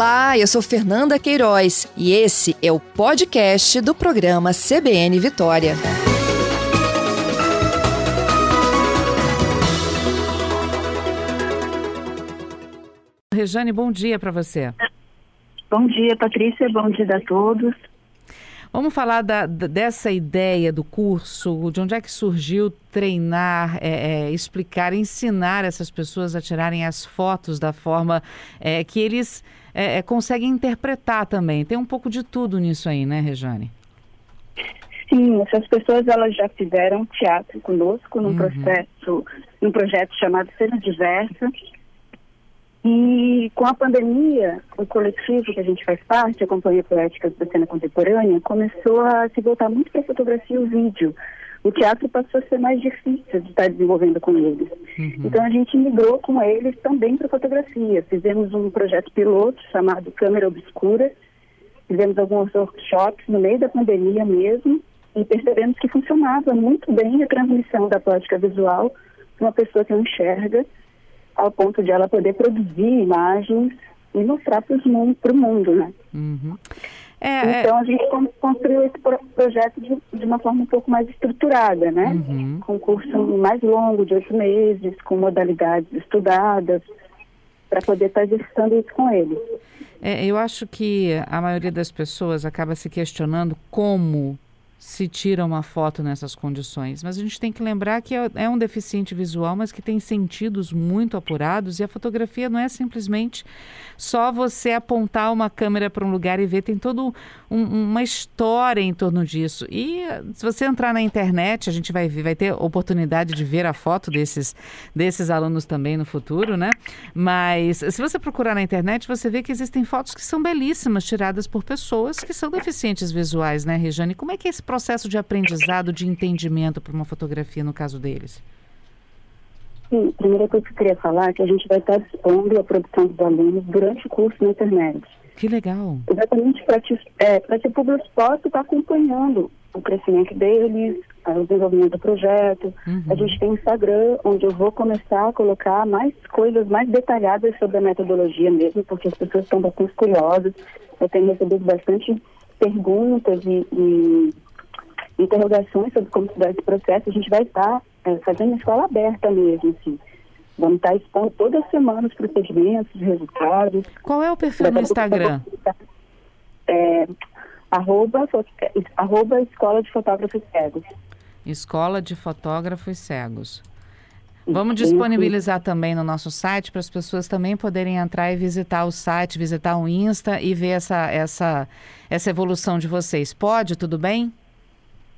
Olá, eu sou Fernanda Queiroz e esse é o podcast do programa CBN Vitória. Rejane, bom dia para você. Bom dia, Patrícia. Bom dia a todos. Vamos falar da, dessa ideia do curso, de onde é que surgiu treinar, é, é, explicar, ensinar essas pessoas a tirarem as fotos da forma é, que eles é, é, conseguem interpretar também. Tem um pouco de tudo nisso aí, né, Rejane? Sim, essas pessoas elas já fizeram teatro conosco num uhum. processo, num projeto chamado Cena Diversa, e com a pandemia, o coletivo que a gente faz parte, a Companhia Poética da Cena Contemporânea, começou a se voltar muito para a fotografia e o vídeo. O teatro passou a ser mais difícil de estar desenvolvendo com eles. Uhum. Então a gente migrou com eles também para fotografia. Fizemos um projeto piloto chamado Câmera Obscura. Fizemos alguns workshops no meio da pandemia mesmo e percebemos que funcionava muito bem a transmissão da plástica visual para uma pessoa que não enxerga ao ponto de ela poder produzir imagens e mostrar para o mundo, né? Uhum. É, é, então a gente construiu esse projeto de, de, uma forma um pouco mais estruturada, né? Uhum. Com curso mais longo, de oito meses, com modalidades estudadas, para poder estar exercitando isso com eles. É, eu acho que a maioria das pessoas acaba se questionando como se tira uma foto nessas condições. Mas a gente tem que lembrar que é, é um deficiente visual, mas que tem sentidos muito apurados e a fotografia não é simplesmente só você apontar uma câmera para um lugar e ver, tem toda um, uma história em torno disso. E se você entrar na internet, a gente vai, vai ter oportunidade de ver a foto desses, desses alunos também no futuro, né? Mas se você procurar na internet, você vê que existem fotos que são belíssimas, tiradas por pessoas que são deficientes visuais, né, Rejane? Como é que é esse processo de aprendizado, de entendimento para uma fotografia no caso deles? Sim, a primeira coisa que eu queria falar é que a gente vai estar dispondo a produção dos alunos durante o curso na internet. Que legal. Exatamente para é, que o público possa estar acompanhando o crescimento deles, o desenvolvimento do projeto. Uhum. A gente tem Instagram, onde eu vou começar a colocar mais coisas mais detalhadas sobre a metodologia mesmo, porque as pessoas estão bastante curiosas. Eu tenho recebido bastante perguntas e, e interrogações sobre como se dá esse processo, a gente vai estar é, fazendo escola aberta mesmo, assim. Vamos estar expondo toda semana os procedimentos, os resultados. Qual é o perfil no Instagram? É, arroba, arroba Escola de Fotógrafos Cegos. Escola de Fotógrafos Cegos. Vamos disponibilizar também no nosso site para as pessoas também poderem entrar e visitar o site, visitar o Insta e ver essa, essa, essa evolução de vocês. Pode? Tudo bem?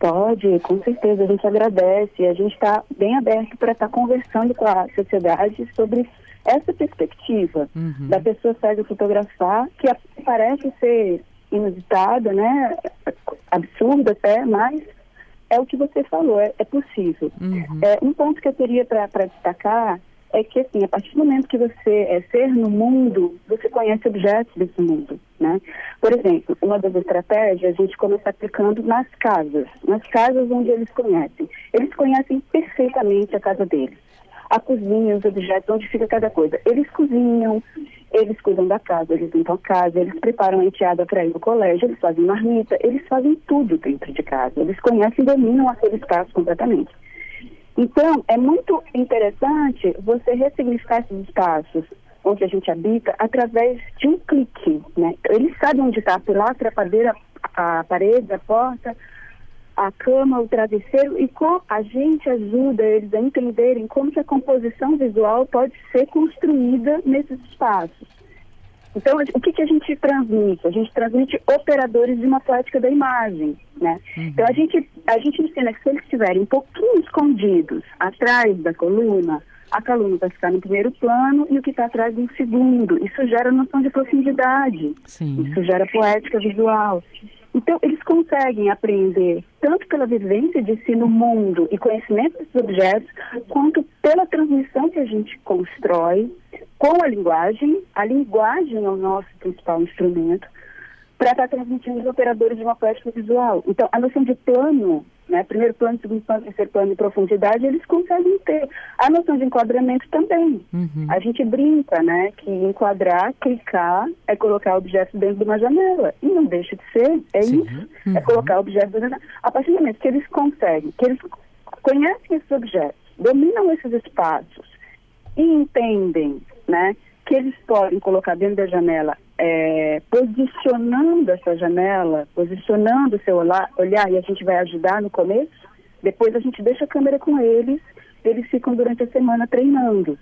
Pode, com certeza, a gente agradece. A gente está bem aberto para estar tá conversando com a sociedade sobre essa perspectiva uhum. da pessoa cega fotografar, que parece ser inusitada, né? absurda até, mas é o que você falou, é, é possível. Uhum. É, um ponto que eu teria para destacar é que, assim, a partir do momento que você é ser no mundo, você conhece objetos desse mundo, né? Por exemplo, uma das estratégias a gente começa aplicando nas casas, nas casas onde eles conhecem. Eles conhecem perfeitamente a casa deles. A cozinha, os objetos, onde fica cada coisa. Eles cozinham, eles cuidam da casa, eles limpam a casa, eles preparam a enteada para ir no colégio, eles fazem marmita, eles fazem tudo dentro de casa. Eles conhecem e dominam aquele espaço completamente. Então, é muito interessante você ressignificar esses espaços onde a gente habita através de um clique, né? Eles sabem onde está a pilastra, a padeira, a parede, a porta, a cama, o travesseiro e com a gente ajuda eles a entenderem como que a composição visual pode ser construída nesses espaços. Então, o que, que a gente transmite? A gente transmite operadores de uma poética da imagem, né? Uhum. Então, a gente, a gente ensina que se eles estiverem um pouquinho escondidos atrás da coluna, a coluna vai ficar no primeiro plano e o que está atrás no segundo. Isso gera noção de profundidade. Sim. Isso gera poética visual. Então, eles conseguem aprender tanto pela vivência de si no mundo e conhecimento desses objetos, quanto pela transmissão que a gente constrói com a linguagem. A linguagem é o nosso principal instrumento para estar tá transmitindo os operadores de uma poética visual. Então, a noção de plano né? Primeiro plano, segundo plano, terceiro plano de profundidade, eles conseguem ter. A noção de enquadramento também. Uhum. A gente brinca, né? Que enquadrar, clicar, é colocar objetos dentro de uma janela. E não deixa de ser, é Sim. isso. É uhum. É colocar objetos dentro da janela. A partir do momento que eles conseguem, que eles conhecem esses objetos, dominam esses espaços e entendem, né? Que eles podem colocar dentro da janela é, posicionando essa janela, posicionando o seu olhar, e a gente vai ajudar no começo, depois a gente deixa a câmera com eles, eles ficam durante a semana treinando.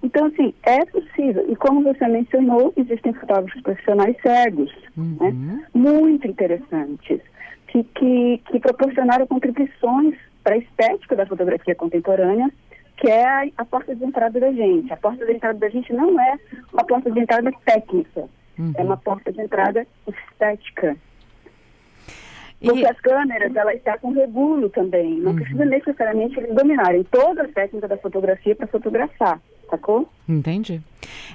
Então, assim, é possível. E como você mencionou, existem fotógrafos profissionais cegos, né? uhum. né? muito interessantes, que, que, que proporcionaram contribuições para a estética da fotografia contemporânea, que é a, a porta de entrada da gente. A porta de entrada da gente não é uma porta de entrada técnica, Uhum. É uma porta de entrada estética. Porque e... as câmeras, ela está com regulo também. Não uhum. precisa necessariamente eles dominarem toda a técnica da fotografia para fotografar, sacou? Entendi.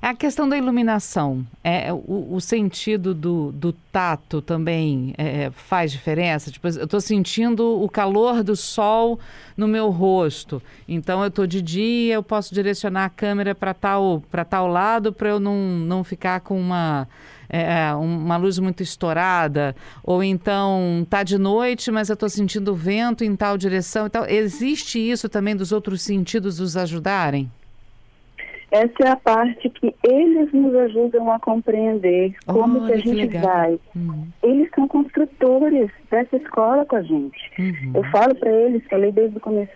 É a questão da iluminação, é, é o, o sentido do, do tato também é, faz diferença? Tipo, eu estou sentindo o calor do sol no meu rosto, então eu estou de dia, eu posso direcionar a câmera para tal, tal lado para eu não, não ficar com uma é, é, uma luz muito estourada, ou então tá de noite, mas eu estou sentindo vento em tal direção. Então, existe isso também dos outros sentidos os ajudarem? Essa é a parte que eles nos ajudam a compreender como oh, que a gente que vai. Uhum. Eles são construtores dessa escola com a gente. Uhum. Eu falo para eles, falei desde o começo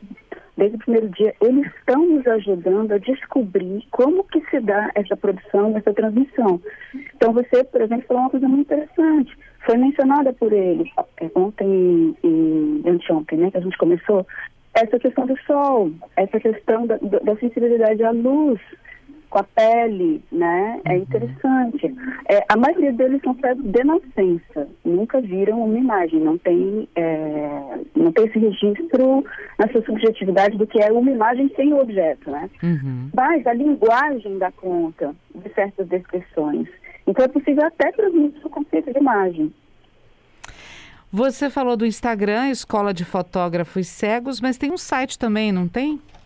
desde o primeiro dia, eles estão nos ajudando a descobrir como que se dá essa produção, essa transmissão. Então você, por exemplo, falou uma coisa muito interessante. Foi mencionada por eles é, ontem e anteontem, né, que a gente começou, essa questão do sol, essa questão da, da sensibilidade à luz com a pele, né? É uhum. interessante. É, a maioria deles são cegos de nascença, nunca viram uma imagem, não tem, é, não tem esse registro na sua subjetividade do que é uma imagem sem o objeto, né? Uhum. Mas a linguagem dá conta de certas descrições. Então é possível até transmitir o conceito de imagem. Você falou do Instagram, Escola de Fotógrafos Cegos, mas tem um site também, não tem? Tem.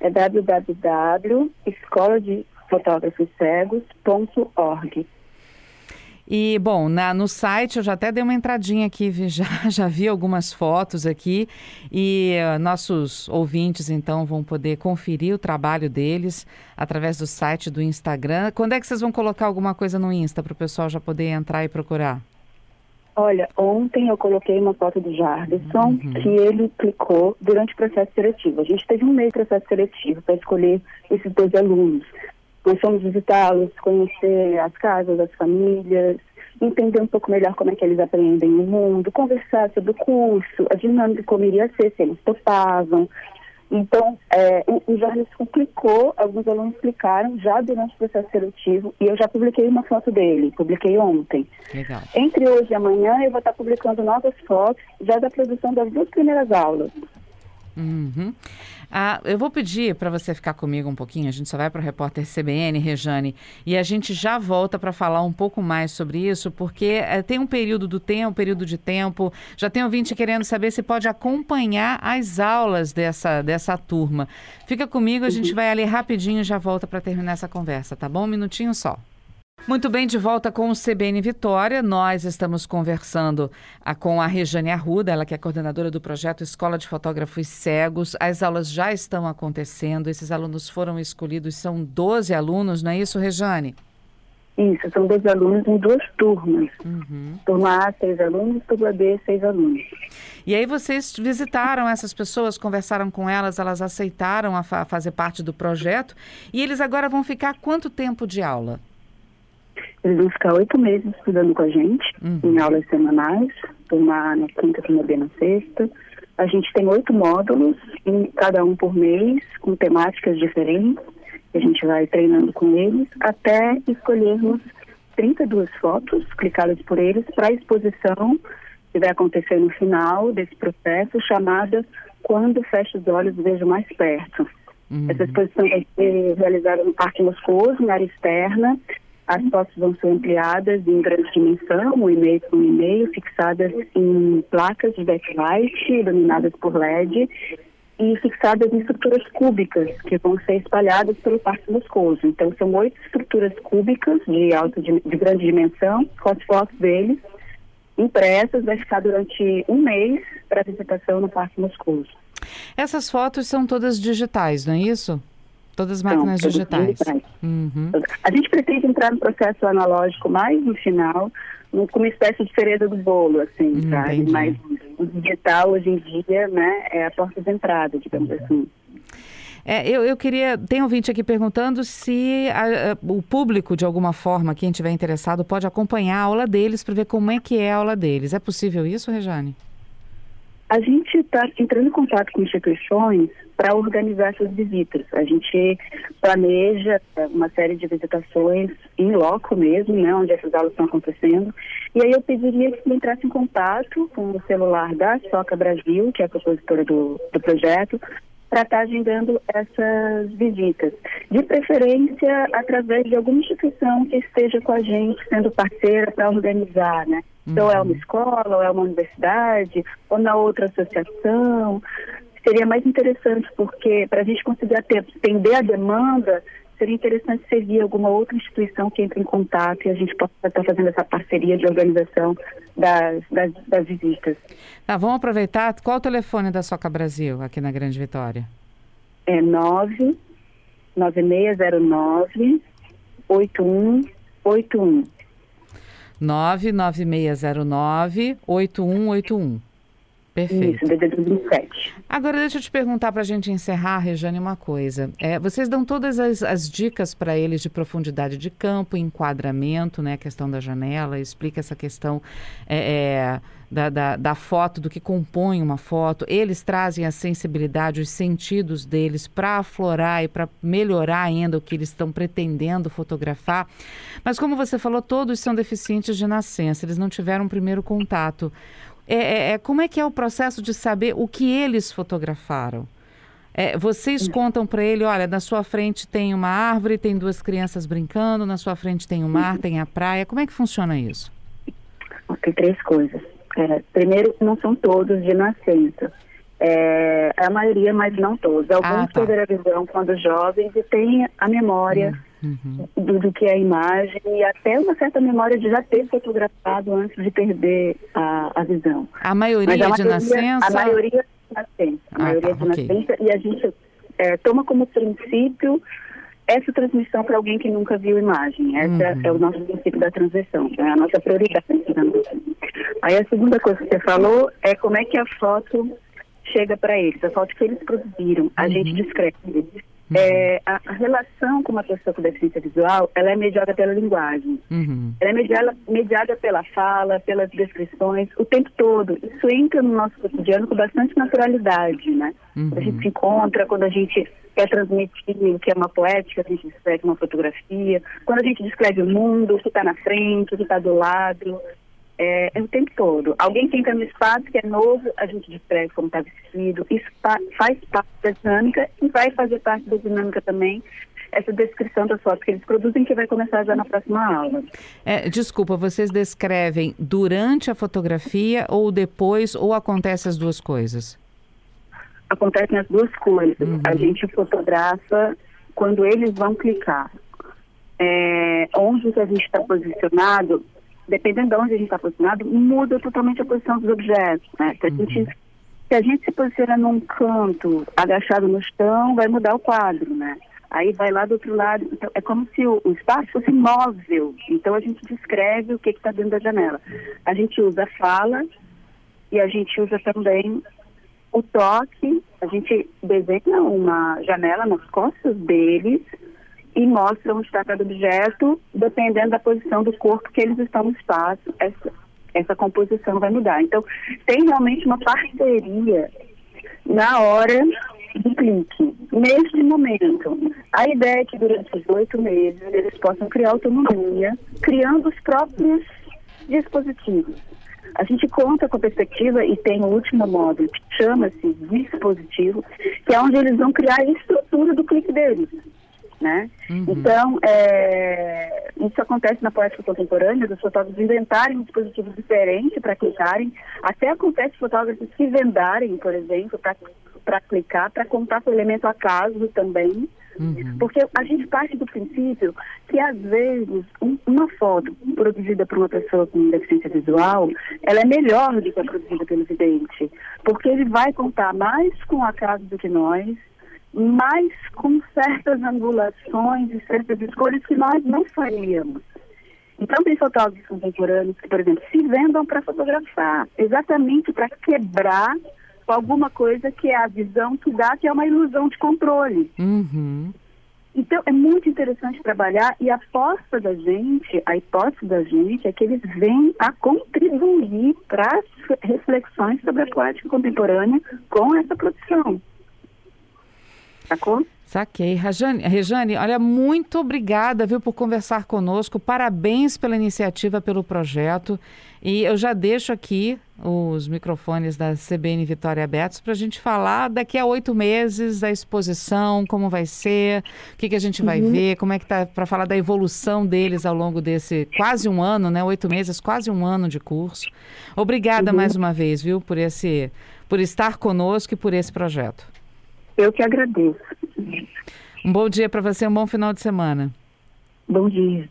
É www.escoladefotografoscegos.org. E, bom, na, no site eu já até dei uma entradinha aqui, já, já vi algumas fotos aqui e uh, nossos ouvintes, então, vão poder conferir o trabalho deles através do site do Instagram. Quando é que vocês vão colocar alguma coisa no Insta para o pessoal já poder entrar e procurar? Olha, ontem eu coloquei uma foto do Jardison uhum. que ele clicou durante o processo seletivo. A gente teve um de processo seletivo para escolher esses dois alunos. Nós fomos visitá-los, conhecer as casas, as famílias, entender um pouco melhor como é que eles aprendem o mundo, conversar sobre o curso, a dinâmica como iria ser, se eles topavam, então, é, o, o jornalista clicou, alguns alunos clicaram já durante o processo seletivo e eu já publiquei uma foto dele, publiquei ontem. Legal. Entre hoje e amanhã eu vou estar publicando novas fotos já da produção das duas primeiras aulas. Uhum. Ah, eu vou pedir para você ficar comigo um pouquinho. A gente só vai para o repórter CBN, Rejane, e a gente já volta para falar um pouco mais sobre isso, porque é, tem um período do tempo, um período de tempo. Já tem ouvinte querendo saber se pode acompanhar as aulas dessa, dessa turma. Fica comigo, a gente vai ali rapidinho e já volta para terminar essa conversa, tá bom? Um minutinho só. Muito bem, de volta com o CBN Vitória. Nós estamos conversando ah, com a Rejane Arruda, ela que é coordenadora do projeto Escola de Fotógrafos Cegos. As aulas já estão acontecendo, esses alunos foram escolhidos, são 12 alunos, não é isso, Rejane? Isso, são 12 alunos em duas turmas. Uhum. Turma A, seis alunos, turma B, seis alunos. E aí vocês visitaram essas pessoas, conversaram com elas, elas aceitaram a fa fazer parte do projeto e eles agora vão ficar quanto tempo de aula? Eles vão ficar oito meses estudando com a gente, uhum. em aulas semanais, uma na quinta, uma B na sexta. A gente tem oito módulos, cada um por mês, com temáticas diferentes. A gente vai treinando com eles até escolhermos 32 fotos, clicadas por eles, para a exposição que vai acontecer no final desse processo, chamada Quando Fecho os Olhos Vejo Mais Perto. Uhum. Essa exposição vai ser realizada no Parque Moscoso, na área externa, As fotos vão ser ampliadas em grande dimensão, um e-mail por um e-mail, fixadas em placas de backlight iluminadas por LED e fixadas em estruturas cúbicas que vão ser espalhadas pelo Parque Moscoso. Então, são oito estruturas cúbicas de, alta, de, de grande dimensão, com as fotos deles impressas, vai ficar durante um mês para visitação no Parque Moscoso. Essas fotos são todas digitais, não é isso? Todas máquinas Não, digitais. Uhum. A gente pretende entrar no processo analógico mais no final, com uma espécie de cereja do bolo, assim, hum, sabe? Mas o digital hoje em dia, né, é a porta de entrada, digamos assim. É, eu, eu queria. Tem ouvinte aqui perguntando se a, a, o público, de alguma forma, quem estiver interessado, pode acompanhar a aula deles para ver como é que é a aula deles. É possível isso, Rejane? A gente está entrando em contato com instituições para organizar essas visitas. A gente planeja uma série de visitações em loco mesmo, né, onde essas aulas estão acontecendo. E aí eu pediria que entrasse em contato com o celular da Soca Brasil, que é a propositora do, do projeto, para estar agendando essas visitas. De preferência, através de alguma instituição que esteja com a gente, sendo parceira para organizar, né? Então, é uma uhum. escola, ou é uma universidade, ou na outra associação. Seria mais interessante, porque para a gente conseguir atender a demanda, seria interessante servir alguma outra instituição que entre em contato e a gente possa estar fazendo essa parceria de organização das, das, das visitas. Tá, vamos aproveitar. Qual o telefone da Soca Brasil aqui na Grande Vitória? É 9 9609 8181. 99609 8181. Perfeito. Isso, DDD 27. Agora, deixa eu te perguntar para a gente encerrar, Rejane, uma coisa. É, vocês dão todas as, as dicas para eles de profundidade de campo, enquadramento, né? A questão da janela, explica essa questão é, é, da, da, da, foto, do que compõe uma foto. Eles trazem a sensibilidade, os sentidos deles para aflorar e para melhorar ainda o que eles estão pretendendo fotografar. Mas, como você falou, todos são deficientes de nascença, eles não tiveram um primeiro contato. É, é, é, como é que é o processo de saber o que eles fotografaram? É, vocês contam para ele, olha, na sua frente tem uma árvore, tem duas crianças brincando, na sua frente tem o mar, tem a praia. Como é que funciona isso? Tem três coisas. É, primeiro, não são todos de nascença. É, a maioria, mas não todos. Alguns ah, tá. perderam a visão quando jovens e têm a memória uhum. do, do, que é a imagem e até uma certa memória de já ter fotografado antes de perder a, a visão. A maioria, a maioria de nascença? A maioria de nascença. A ah, maioria tá, de okay. nascença e a gente é, toma como princípio essa transmissão para alguém que nunca viu imagem. Essa uhum. é o nosso princípio da transmissão, é a nossa prioridade. Aí a segunda coisa que você falou é como é que a foto chega para eles, a foto que eles produziram, a uhum. gente descreve. Uhum. É, a, a, relação com uma pessoa com deficiência visual, ela é mediada pela linguagem. Uhum. Ela é mediada, mediada pela fala, pelas descrições, o tempo todo. Isso entra no nosso cotidiano com bastante naturalidade, né? Uhum. Quando a gente se encontra, quando a gente quer transmitir o que é uma poética, a gente descreve uma fotografia. Quando a gente descreve o mundo, o que está na frente, o que está do lado é, é, o tempo todo. Alguém que entra no espaço que é novo, a gente descreve como está vestido. Isso faz parte da dinâmica e vai fazer parte da dinâmica também essa descrição das fotos que eles produzem, que vai começar já na próxima aula. É, desculpa, vocês descrevem durante a fotografia ou depois, ou acontece as duas coisas? Acontecem as duas coisas. Uhum. A gente fotografa quando eles vão clicar. É, onde a gente está posicionado, dependendo de onde a gente está posicionado, muda totalmente a posição dos objetos. Né? Se, a gente, uhum. se a gente se posiciona num canto, agachado no chão, vai mudar o quadro, né? Aí vai lá do outro lado. Então, é como se o, o espaço fosse móvel. Então a gente descreve o que está dentro da janela. A gente usa a fala e a gente usa também o toque. A gente desenha uma janela nas costas deles e mostram o estado do objeto, dependendo da posição do corpo que eles estão no espaço, essa, essa composição vai mudar. Então, tem realmente uma parceria na hora do clique, neste momento. A ideia é que durante os oito meses eles possam criar autonomia, criando os próprios dispositivos. A gente conta com a perspectiva e tem o último módulo que chama-se dispositivo, que é onde eles vão criar a estrutura do clique deles. Né? Uhum. Então, é, isso acontece na poética contemporânea, dos fotógrafos inventarem dispositivos diferentes para clicarem, até acontece fotógrafos se vendarem, por exemplo, para clicar, para contar com o elemento acaso também, Uhum. Porque a gente parte do princípio que, às vezes, um, uma foto produzida por uma pessoa com deficiência visual, ela é melhor do que a produzida pelo vidente. Porque ele vai contar mais com o acaso do que nós, mais com certas angulações e certas escolhas que nós não faríamos. Então, tem fotógrafos contemporâneos que, por exemplo, se vendam para fotografar, exatamente para quebrar alguma coisa que é a visão que dá, que é uma ilusão de controle. Uhum. Então, é muito interessante trabalhar e a aposta da gente, a hipótese da gente é que eles vêm a contribuir para as reflexões sobre a poética contemporânea com essa produção. Sacou? Saquei. Rejane, Rejane, olha, muito obrigada, viu, por conversar conosco. Parabéns pela iniciativa, pelo projeto. E eu já deixo aqui os microfones da CBN Vitória abertos para a gente falar daqui a oito meses da exposição, como vai ser, o que, que a gente vai uhum. ver, como é que tá, para falar da evolução deles ao longo desse quase um ano, né? Oito meses, quase um ano de curso. Obrigada uhum. mais uma vez, viu, por esse, por estar conosco e por esse projeto. Eu que agradeço. Um bom dia para você, um bom final de semana. Bom dia.